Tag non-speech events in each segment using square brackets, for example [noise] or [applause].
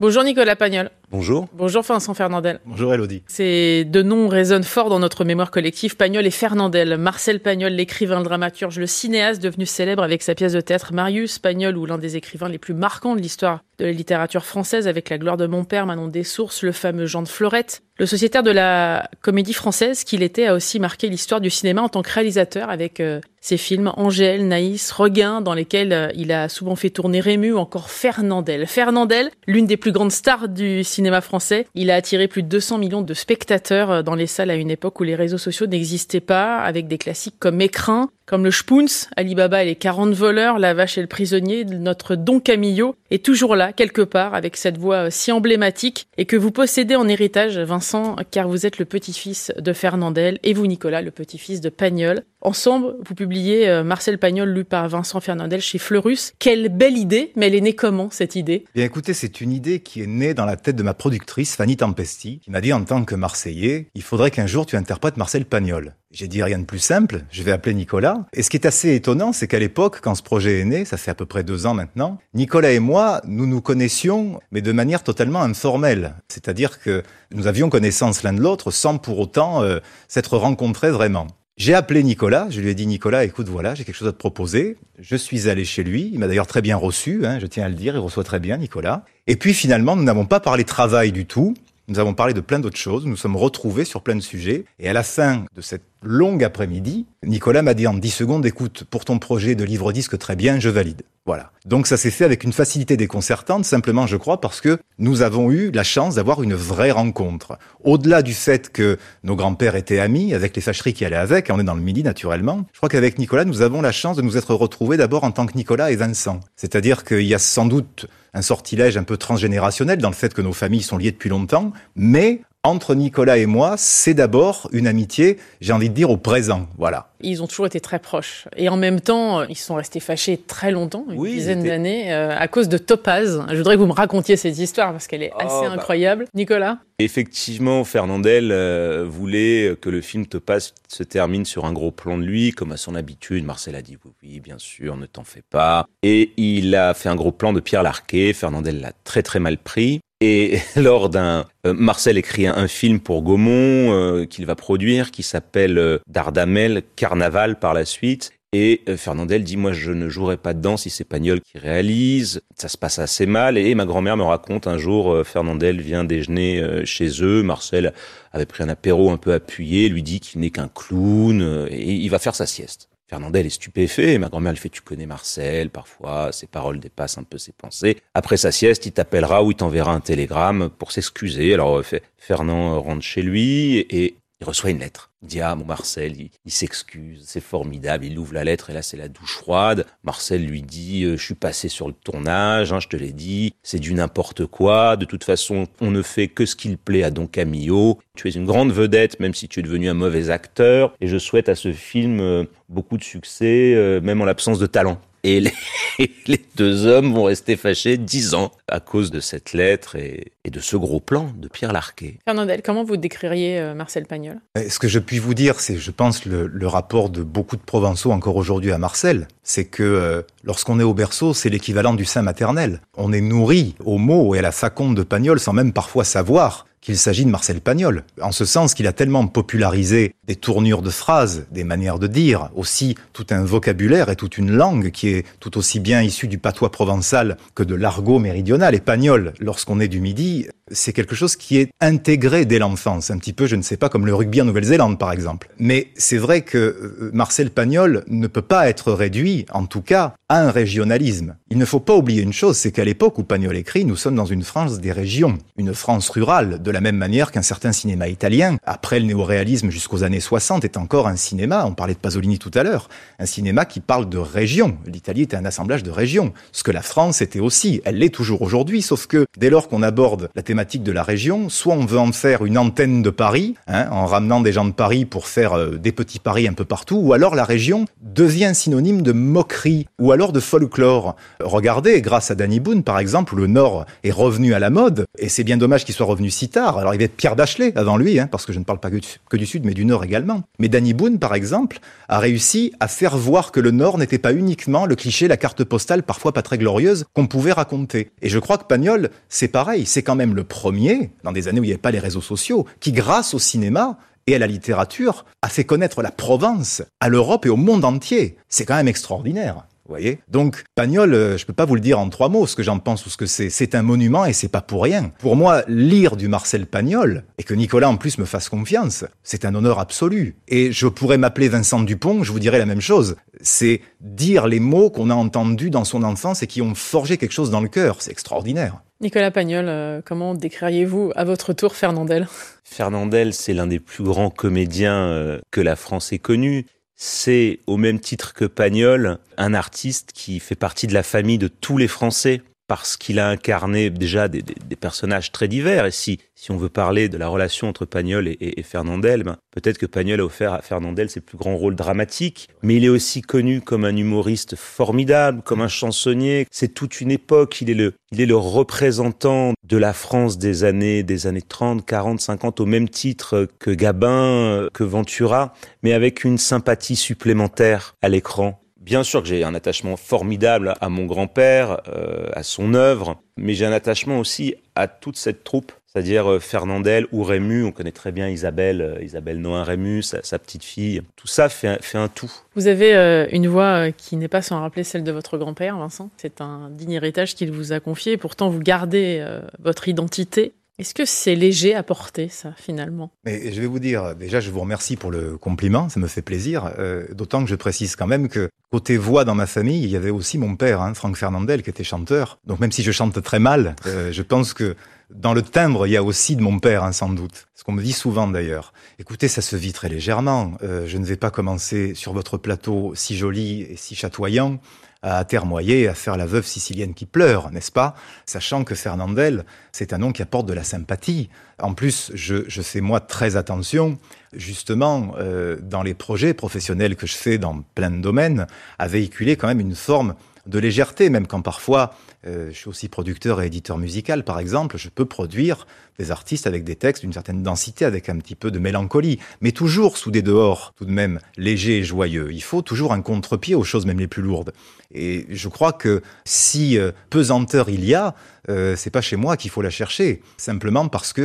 Bonjour Nicolas Pagnol. Bonjour. Bonjour Vincent Fernandel. Bonjour Elodie. Ces deux noms résonnent fort dans notre mémoire collective, Pagnol et Fernandel. Marcel Pagnol, l'écrivain, le dramaturge, le cinéaste devenu célèbre avec sa pièce de théâtre Marius Pagnol, ou l'un des écrivains les plus marquants de l'histoire de la littérature française avec La gloire de mon père, Manon Sources, le fameux Jean de Florette. Le sociétaire de la comédie française qu'il était a aussi marqué l'histoire du cinéma en tant que réalisateur avec euh, ses films Angèle, Naïs, Regain, dans lesquels euh, il a souvent fait tourner Rému ou encore Fernandel. Fernandel, l'une des plus grandes stars du cinéma français, il a attiré plus de 200 millions de spectateurs euh, dans les salles à une époque où les réseaux sociaux n'existaient pas, avec des classiques comme Écrin, comme le Spoons, Alibaba et les 40 voleurs, La vache et le prisonnier, notre Don Camillo est toujours là, quelque part, avec cette voix si emblématique et que vous possédez en héritage, Vincent, car vous êtes le petit-fils de Fernandel et vous, Nicolas, le petit-fils de Pagnol. Ensemble, vous publiez euh, Marcel Pagnol lu par Vincent Fernandel chez Fleurus. Quelle belle idée, mais elle est née comment cette idée? Bien écoutez, c'est une idée qui est née dans la tête de ma productrice Fanny Tempesti, qui m'a dit en tant que Marseillais, il faudrait qu'un jour tu interprètes Marcel Pagnol. J'ai dit rien de plus simple, je vais appeler Nicolas. Et ce qui est assez étonnant, c'est qu'à l'époque, quand ce projet est né, ça fait à peu près deux ans maintenant, Nicolas et moi, nous nous connaissions, mais de manière totalement informelle. C'est-à-dire que nous avions connaissance l'un de l'autre sans pour autant euh, s'être rencontrés vraiment. J'ai appelé Nicolas, je lui ai dit Nicolas, écoute voilà, j'ai quelque chose à te proposer. Je suis allé chez lui, il m'a d'ailleurs très bien reçu, hein, je tiens à le dire, il reçoit très bien Nicolas. Et puis finalement, nous n'avons pas parlé travail du tout, nous avons parlé de plein d'autres choses, nous sommes retrouvés sur plein de sujets. Et à la fin de cette longue après-midi, Nicolas m'a dit en 10 secondes, écoute, pour ton projet de livre-disque, très bien, je valide. Voilà. Donc ça s'est fait avec une facilité déconcertante, simplement je crois parce que nous avons eu la chance d'avoir une vraie rencontre. Au-delà du fait que nos grands-pères étaient amis, avec les fâcheries qui allaient avec, on est dans le midi naturellement, je crois qu'avec Nicolas, nous avons la chance de nous être retrouvés d'abord en tant que Nicolas et Vincent. C'est-à-dire qu'il y a sans doute un sortilège un peu transgénérationnel dans le fait que nos familles sont liées depuis longtemps, mais entre Nicolas et moi, c'est d'abord une amitié, j'ai envie de dire, au présent. Voilà. Ils ont toujours été très proches. Et en même temps, ils sont restés fâchés très longtemps, une dizaine d'années, euh, à cause de Topaz. Je voudrais que vous me racontiez cette histoire parce qu'elle est oh, assez bah. incroyable. Nicolas? Effectivement, Fernandel euh, voulait que le film Topaz se termine sur un gros plan de lui, comme à son habitude. Marcel a dit oui, oui, bien sûr, ne t'en fais pas. Et il a fait un gros plan de Pierre Larquet. Fernandel l'a très très mal pris. Et [laughs] lors d'un... Euh, Marcel écrit un, film pour Gaumont euh, qu'il va produire, qui s'appelle euh, Dardamel Carnaval par la suite. Et Fernandel dit, moi, je ne jouerai pas dedans si c'est Pagnol qui réalise. Ça se passe assez mal. Et ma grand-mère me raconte un jour, Fernandel vient déjeuner chez eux. Marcel avait pris un apéro un peu appuyé, lui dit qu'il n'est qu'un clown et il va faire sa sieste. Fernandel est stupéfait. Ma grand-mère lui fait Tu connais Marcel, parfois, ses paroles dépassent un peu ses pensées. Après sa sieste, il t'appellera ou il t'enverra un télégramme pour s'excuser. Alors, Fernand rentre chez lui et il reçoit une lettre. Il dit ah mon Marcel, il, s'excuse, c'est formidable. Il ouvre la lettre et là c'est la douche froide. Marcel lui dit euh, je suis passé sur le tournage, hein, je te l'ai dit, c'est du n'importe quoi. De toute façon, on ne fait que ce qu'il plaît à Don Camillo. Tu es une grande vedette, même si tu es devenu un mauvais acteur. Et je souhaite à ce film euh, beaucoup de succès, euh, même en l'absence de talent. Et [laughs] les, deux hommes vont rester fâchés dix ans à cause de cette lettre et, de ce gros plan de Pierre Larquet. Fernandel, comment vous décririez euh, Marcel Pagnol? Ce que je puis vous dire, c'est, je pense, le, rapport de beaucoup de Provençaux encore aujourd'hui à Marcel. C'est que euh, lorsqu'on est au berceau, c'est l'équivalent du sein maternel. On est nourri aux mots et à la faconde de Pagnol sans même parfois savoir qu'il s'agit de Marcel Pagnol, en ce sens qu'il a tellement popularisé des tournures de phrases, des manières de dire, aussi tout un vocabulaire et toute une langue qui est tout aussi bien issue du patois provençal que de l'argot méridional. Et Pagnol, lorsqu'on est du Midi, c'est quelque chose qui est intégré dès l'enfance, un petit peu, je ne sais pas, comme le rugby en Nouvelle-Zélande, par exemple. Mais c'est vrai que euh, Marcel Pagnol ne peut pas être réduit, en tout cas, à un régionalisme. Il ne faut pas oublier une chose, c'est qu'à l'époque où Pagnol écrit, nous sommes dans une France des régions, une France rurale, de la même manière qu'un certain cinéma italien, après le néoréalisme jusqu'aux années 60, est encore un cinéma, on parlait de Pasolini tout à l'heure, un cinéma qui parle de régions. L'Italie était un assemblage de régions, ce que la France était aussi. Elle l'est toujours aujourd'hui, sauf que dès lors qu'on aborde la thématique thématique de la région. Soit on veut en faire une antenne de Paris, hein, en ramenant des gens de Paris pour faire euh, des petits paris un peu partout, ou alors la région devient synonyme de moquerie, ou alors de folklore. Regardez, grâce à Danny Boone, par exemple, le Nord est revenu à la mode, et c'est bien dommage qu'il soit revenu si tard. Alors il y avait Pierre Bachelet avant lui, hein, parce que je ne parle pas que du Sud, mais du Nord également. Mais Danny Boone, par exemple, a réussi à faire voir que le Nord n'était pas uniquement le cliché, la carte postale, parfois pas très glorieuse, qu'on pouvait raconter. Et je crois que Pagnol, c'est pareil, c'est quand même le premier, dans des années où il n'y avait pas les réseaux sociaux, qui, grâce au cinéma, et à la littérature, a fait connaître la Provence à l'Europe et au monde entier. C'est quand même extraordinaire. Vous voyez Donc, Pagnol, euh, je peux pas vous le dire en trois mots ce que j'en pense ou ce que c'est. C'est un monument et c'est pas pour rien. Pour moi, lire du Marcel Pagnol, et que Nicolas en plus me fasse confiance, c'est un honneur absolu. Et je pourrais m'appeler Vincent Dupont, je vous dirais la même chose. C'est dire les mots qu'on a entendus dans son enfance et qui ont forgé quelque chose dans le cœur. C'est extraordinaire. Nicolas Pagnol, euh, comment décririez-vous à votre tour Fernandel? Fernandel, c'est l'un des plus grands comédiens euh, que la France ait connu. C'est au même titre que Pagnol, un artiste qui fait partie de la famille de tous les Français parce qu'il a incarné déjà des, personnages très divers. Et si, si on veut parler de la relation entre Pagnol et, Fernandel, ben, peut-être que Pagnol a offert à Fernandel ses plus grands rôles dramatiques, mais il est aussi connu comme un humoriste formidable, comme un chansonnier. C'est toute une époque. Il est le, il est le représentant de la France des années, des années 30, 40, 50, au même titre que Gabin, que Ventura, mais avec une sympathie supplémentaire à l'écran. Bien sûr que j'ai un attachement formidable à mon grand-père, euh, à son œuvre, mais j'ai un attachement aussi à toute cette troupe, c'est-à-dire euh, Fernandel ou Rému. On connaît très bien Isabelle, euh, Isabelle Noin Rému, sa, petite fille. Tout ça fait un, fait un tout. Vous avez une voix qui n'est pas sans rappeler celle de votre grand-père, Vincent. C'est un digne héritage qu'il vous a confié. Pourtant, vous gardez votre identité. Est-ce que c'est léger à porter, ça, finalement? Mais je vais vous dire, déjà, je vous remercie pour le compliment, ça me fait plaisir. Euh, d'autant que je précise quand même que côté voix dans ma famille, il y avait aussi mon père, hein, Franck Fernandel, qui était chanteur. Donc même si je chante très mal, euh, je pense que dans le timbre, il y a aussi de mon père, hein, sans doute. Ce qu'on me dit souvent d'ailleurs. Écoutez, ça se vit très légèrement. Euh, je ne vais pas commencer sur votre plateau si joli et si chatoyant à termoyer, à faire la veuve sicilienne qui pleure, n'est-ce pas? Sachant que Fernandel, c'est un nom qui apporte de la sympathie. En plus, je, je fais moi très attention, justement, euh, dans les projets professionnels que je fais dans plein de domaines, à véhiculer quand même une forme de légèreté, même quand parfois euh, je suis aussi producteur et éditeur musical, par exemple, je peux produire des artistes avec des textes d'une certaine densité, avec un petit peu de mélancolie, mais toujours sous des dehors tout de même légers et joyeux. Il faut toujours un contre-pied aux choses même les plus lourdes. Et je crois que si euh, pesanteur il y a, euh, c'est pas chez moi qu'il faut la chercher, simplement parce que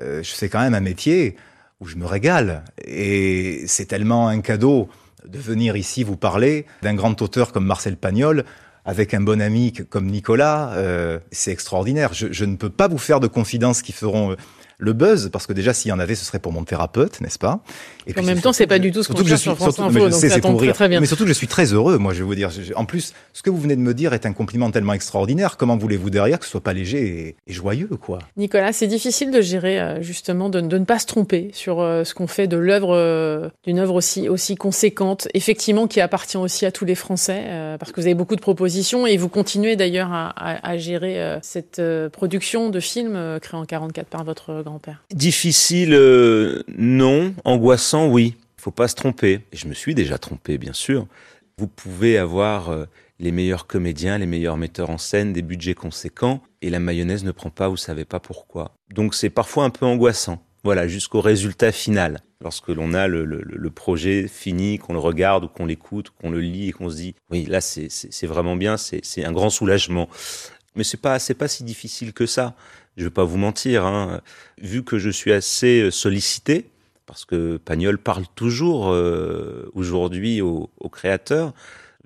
euh, je fais quand même un métier où je me régale. Et c'est tellement un cadeau de venir ici vous parler d'un grand auteur comme Marcel Pagnol, avec un bon ami comme Nicolas, euh, c'est extraordinaire. Je, je, ne peux pas vous faire de confidences qui feront le buzz, parce que déjà, s'il y en avait, ce serait pour mon thérapeute, n'est-ce pas? Et En même temps, c'est pas du tout ce qu'on cherche sur France Info, donc ça tombe très, très bien. Mais surtout que je suis très heureux, moi, je vais vous dire. En plus, ce que vous venez de me dire est un compliment tellement extraordinaire. Comment voulez-vous derrière que ce soit pas léger et, joyeux, quoi? Nicolas, c'est difficile de gérer, euh, justement, de, de, ne pas se tromper sur euh, ce qu'on fait de l'œuvre, euh, d'une œuvre aussi, aussi conséquente, effectivement, qui appartient aussi à tous les Français, parce que vous avez beaucoup de propositions et vous continuez d'ailleurs à, à, à, gérer cette production de films créés en 44 par votre grand Difficile, euh, non. Angoissant, oui. Faut pas se tromper. Et je me suis déjà trompé, bien sûr. Vous pouvez avoir euh, les meilleurs comédiens, les meilleurs metteurs en scène, des budgets conséquents, et la mayonnaise ne prend pas, vous savez pas pourquoi. Donc c'est parfois un peu angoissant. Voilà, jusqu'au résultat final. Lorsque l'on a le, le, projet fini, qu'on le regarde ou qu'on l'écoute, qu'on le lit et qu'on se dit, oui, là c'est vraiment bien, c'est un grand soulagement. Mais c'est pas c'est pas si difficile que ça je vais pas vous mentir, hein, vu que je suis assez sollicité, parce que Pagnol parle toujours euh, aujourd'hui aux au créateurs,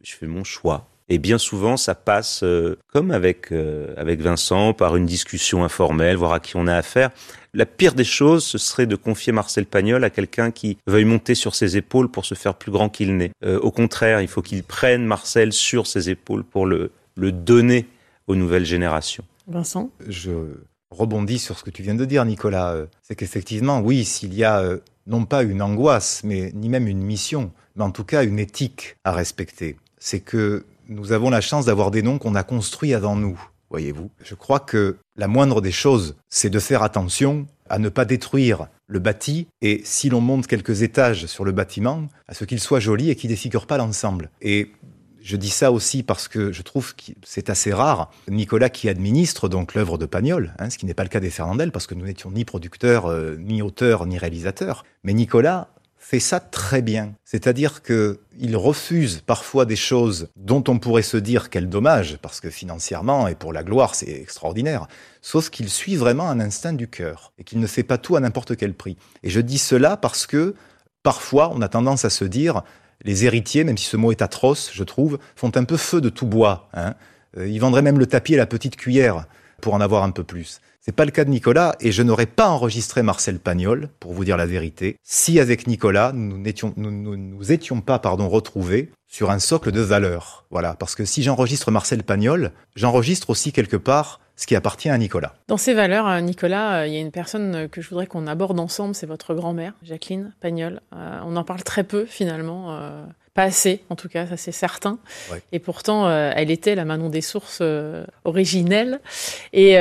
je fais mon choix. Et bien souvent, ça passe euh, comme avec euh, avec Vincent par une discussion informelle, voir à qui on a affaire. La pire des choses, ce serait de confier Marcel Pagnol à quelqu'un qui veuille monter sur ses épaules pour se faire plus grand qu'il n'est. au contraire, il faut qu'il prenne Marcel sur ses épaules pour le le donner aux nouvelles générations. Vincent, je rebondis sur ce que tu viens de dire, Nicolas. Euh, c'est qu'effectivement, oui, s'il y a euh, non pas une angoisse, mais ni même une mission, mais en tout cas une éthique à respecter, c'est que nous avons la chance d'avoir des noms qu'on a construits avant nous. voyez-vous. Je crois que la moindre des choses, c'est de faire attention à ne pas détruire le bâti et si l'on monte quelques étages sur le bâtiment, à ce qu'il soit joli et qu'il défigure pas l'ensemble. Et je dis ça aussi parce que je trouve que c'est assez rare. Nicolas qui administre donc l'œuvre de Pagnol, hein, ce qui n'est pas le cas des Fernandel parce que nous n'étions ni producteurs, euh, ni auteurs, ni réalisateurs. Mais Nicolas fait ça très bien. C'est-à-dire qu'il refuse parfois des choses dont on pourrait se dire quel dommage, parce que financièrement et pour la gloire, c'est extraordinaire. Sauf qu'il suit vraiment un instinct du cœur et qu'il ne fait pas tout à n'importe quel prix. Et je dis cela parce que parfois, on a tendance à se dire, les héritiers, même si ce mot est atroce, je trouve, font un peu feu de tout bois. Hein. Euh, ils vendraient même le tapis et la petite cuillère pour en avoir un peu plus. C'est pas le cas de Nicolas et je n'aurais pas enregistré Marcel Pagnol, pour vous dire la vérité, si avec Nicolas nous n'étions nous, étions pas pardon retrouvés sur un socle de valeurs. Voilà, parce que si j'enregistre Marcel Pagnol, j'enregistre aussi quelque part ce qui appartient à Nicolas. Dans ces valeurs, euh, Nicolas, euh, il y a une personne que je voudrais qu'on aborde ensemble, c'est votre grand-mère, Jacqueline Pagnol. Euh, on en parle très peu finalement. Pas assez, en tout cas, ça c'est certain. Et pourtant, elle était la Manon des sources originelle. Et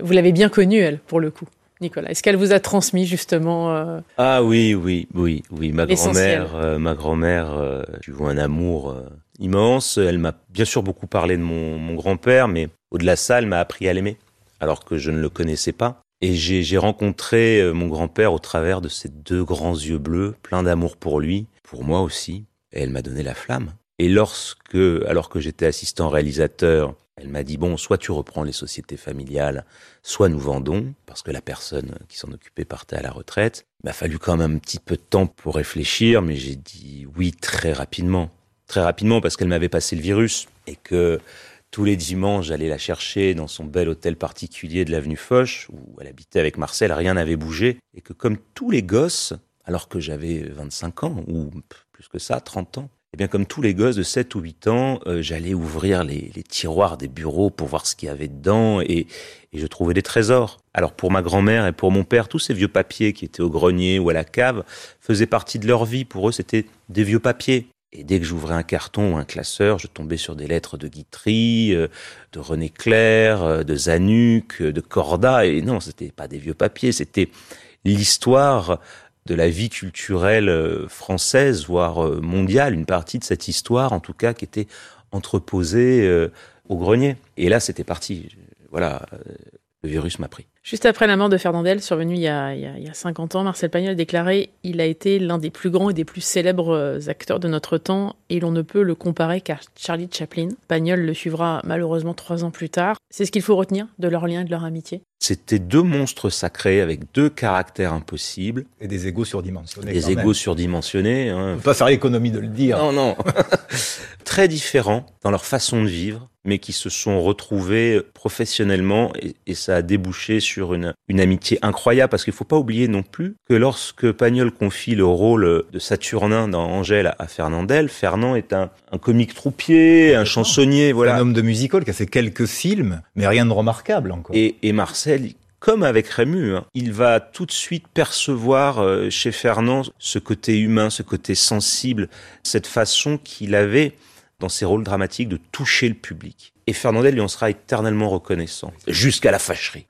vous l'avez bien connue, elle, pour le coup. Nicolas Est-ce qu'elle vous a transmis justement Ah oui, oui, oui, oui. Ma grand-mère, ma grand-mère, tu vois un amour immense. Elle m'a bien sûr beaucoup parlé de mon, mon grand-père, mais au-delà de ça, elle m'a appris à l'aimer, alors que je ne le connaissais pas. Et j'ai rencontré euh, mon grand-père au travers de ses deux grands yeux bleus, pleins d'amour pour lui, pour moi aussi. Et elle m'a donné la flamme. Et lorsque, alors que j'étais assistant réalisateur, elle m'a dit bon, soit tu reprends les sociétés familiales, soit nous vendons, parce que la personne qui s'en occupait partait à la retraite. Il m'a fallu quand même un petit peu de temps pour réfléchir, mais j'ai dit oui très rapidement très rapidement parce qu'elle m'avait passé le virus et que tous les dimanches, j'allais la chercher dans son bel hôtel particulier de l'avenue Foch, où elle habitait avec Marcel, rien n'avait bougé, et que comme tous les gosses, alors que j'avais 25 ans, ou plus que ça, 30 ans, et eh bien comme tous les gosses de 7 ou 8 ans, euh, j'allais ouvrir les, tiroirs des bureaux pour voir ce qu'il y avait dedans, et, je trouvais des trésors. Alors pour ma grand-mère et pour mon père, tous ces vieux papiers qui étaient au grenier ou à la cave faisaient partie de leur vie. Pour eux, c'était des vieux papiers. Et dès que j'ouvrais un carton ou un classeur, je tombais sur des lettres de Guitry, euh, de René Clair, euh, de Zanuck, de Corda. Et non, c'était pas des vieux papiers, c'était l'histoire de la vie culturelle euh, française, voire mondiale, une partie de cette histoire, en tout cas, qui était entreposée au grenier. Et là, c'était parti. Voilà, le virus m'a pris. Juste après la mort de Fernandel, survenue il y, a, il, y a, 50 ans, Marcel Pagnol a déclaré Il a été l'un des plus grands et des plus célèbres euh, acteurs de notre temps, et l'on ne peut le comparer qu'à Charlie Chaplin. Pagnol le suivra malheureusement trois ans plus tard. C'est ce qu'il faut retenir de leur lien et de leur amitié? C'était deux monstres sacrés avec deux caractères impossibles. Et des égaux surdimensionnés. Des égaux surdimensionnés. Hein. On peut pas faire l'économie de le dire. Non, non. [laughs] Très différents dans leur façon de vivre mais qui se sont retrouvés professionnellement et, ça a débouché sur une, une amitié incroyable parce qu'il faut pas oublier non plus que lorsque Pagnol confie le rôle de Saturnin dans Angèle à Fernandel, Fernand est un, un comique troupier, un chansonnier, voilà. Un homme de musical qui a fait quelques films, mais rien de remarquable encore. Et, et Marcel, comme avec Rému, hein, il va tout de suite percevoir euh, chez Fernand ce côté humain, ce côté sensible, cette façon qu'il avait dans ses rôles dramatiques de toucher le public. Et Fernandel lui en sera éternellement reconnaissant, jusqu'à la fâcherie.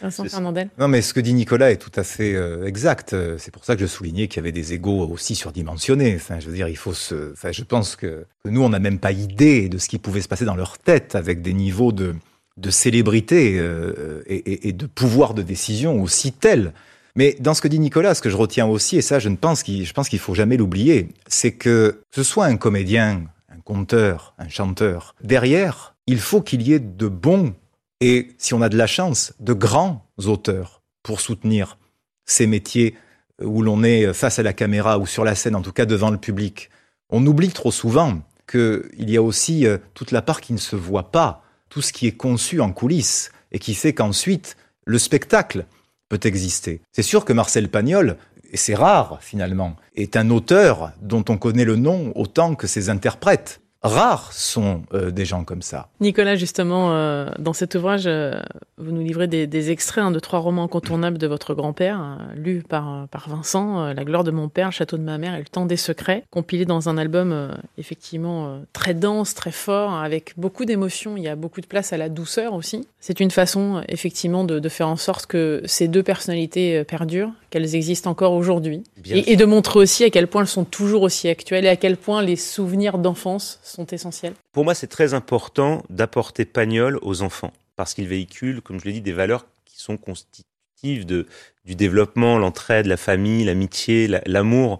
Vincent Fernandel Non, mais ce que dit Nicolas est tout à fait euh, exact. C'est pour ça que je soulignais qu'il y avait des égaux aussi surdimensionnés. Enfin, je veux dire, il faut se. Enfin, je pense que, nous, on n'a même pas idée de ce qui pouvait se passer dans leur tête avec des niveaux de, de célébrité euh, et, et, de pouvoir de décision aussi tels mais dans ce que dit Nicolas, ce que je retiens aussi, et ça je ne pense qu'il, je faut jamais l'oublier, c'est que ce soit un comédien, un conteur, un chanteur, derrière, il faut qu'il y ait de bons et, si on a de la chance, de grands auteurs pour soutenir ces métiers où l'on est face à la caméra ou sur la scène, en tout cas devant le public. On oublie trop souvent qu'il y a aussi euh, toute la part qui ne se voit pas, tout ce qui est conçu en coulisses et qui fait qu'ensuite le spectacle peut exister. C'est sûr que Marcel Pagnol, et c'est rare finalement, est un auteur dont on connaît le nom autant que ses interprètes. Rares sont euh, des gens comme ça. Nicolas, justement, euh, dans cet ouvrage, euh, vous nous livrez des, extraits de trois romans incontournables de votre grand-père, lus par, Vincent, La gloire de mon père, château de ma mère et Le temps des secrets, compilés dans un album effectivement très dense, très fort, avec beaucoup d'émotions. Il y a beaucoup de place à la douceur aussi. C'est une façon, effectivement, de, faire en sorte que ces deux personnalités perdurent, qu'elles existent encore aujourd'hui, et, et de montrer aussi à quel point elles sont toujours aussi actuelles et à quel point les souvenirs d'enfance sont essentiels. Pour moi, c'est très important d'apporter Pagnol aux enfants, parce qu'il véhicule, comme je l'ai dit, des valeurs qui sont constitutives de, du développement, l'entraide, la famille, l'amitié, l'amour.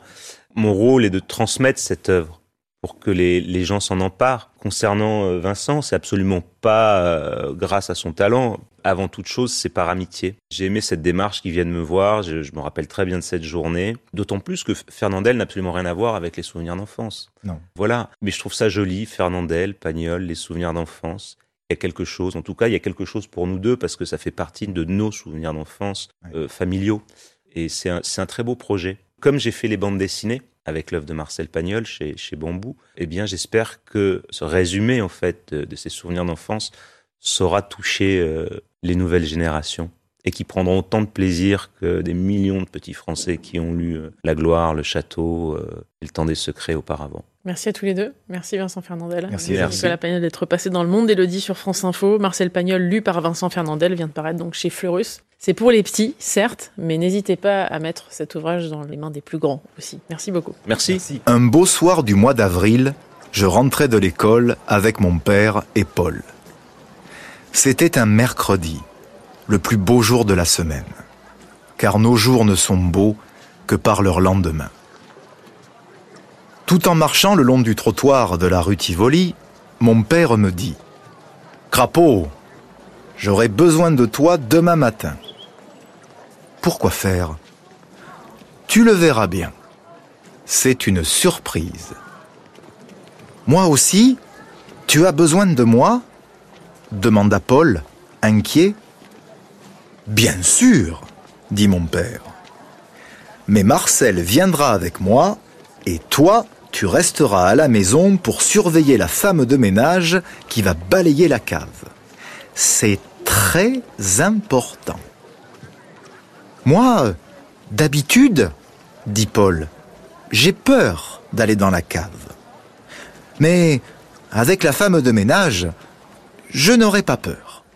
Mon rôle est de transmettre cette œuvre pour que les, les gens s'en emparent. Concernant euh, Vincent, c'est absolument pas euh, grâce à son talent. Avant toute chose, c'est par amitié. J'ai aimé cette démarche qui vient de me voir. Je, je, me rappelle très bien de cette journée. D'autant plus que Fernandel n'a absolument rien à voir avec les souvenirs d'enfance. Non. Voilà. Mais je trouve ça joli, Fernandel, Pagnol, les souvenirs d'enfance. Il y a quelque chose, en tout cas, il y a quelque chose pour nous deux parce que ça fait partie de nos souvenirs d'enfance ouais. euh, familiaux. Et c'est un, un très beau projet. Comme j'ai fait les bandes dessinées, avec l'œuvre de Marcel Pagnol chez, Bambou, eh bien, j'espère que ce résumé, en fait, de, de ces souvenirs d'enfance saura toucher euh, les nouvelles générations et qui prendront autant de plaisir que des millions de petits Français qui ont lu euh, La gloire, Le château euh, et Le temps des secrets auparavant. Merci à tous les deux. Merci Vincent Fernandel. Merci, merci. Nicolas Pagnol d'être passé dans le monde d'Elodie sur France Info. Marcel Pagnol, lu par Vincent Fernandel, vient de paraître donc chez Fleurus. C'est pour les petits, certes, mais n'hésitez pas à mettre cet ouvrage dans les mains des plus grands aussi. Merci beaucoup. Merci. Merci. Un beau soir du mois d'avril, je rentrais de l'école avec mon père et Paul. C'était un mercredi, le plus beau jour de la semaine, car nos jours ne sont beaux que par leur lendemain. Tout en marchant le long du trottoir de la rue Tivoli, mon père me dit « Crapaud, j'aurai besoin de toi demain matin. » Pourquoi faire? Tu le verras bien. C'est une surprise. Moi aussi Tu as besoin de moi? demanda Paul, inquiet. Bien sûr, dit mon père. Mais Marcel viendra avec moi et toi, tu resteras à la maison pour surveiller la femme de ménage qui va balayer la cave. C'est très important. Moi, d'habitude, dit Paul, j'ai peur d'aller dans la cave. Mais avec la femme de ménage, je n'aurai pas peur.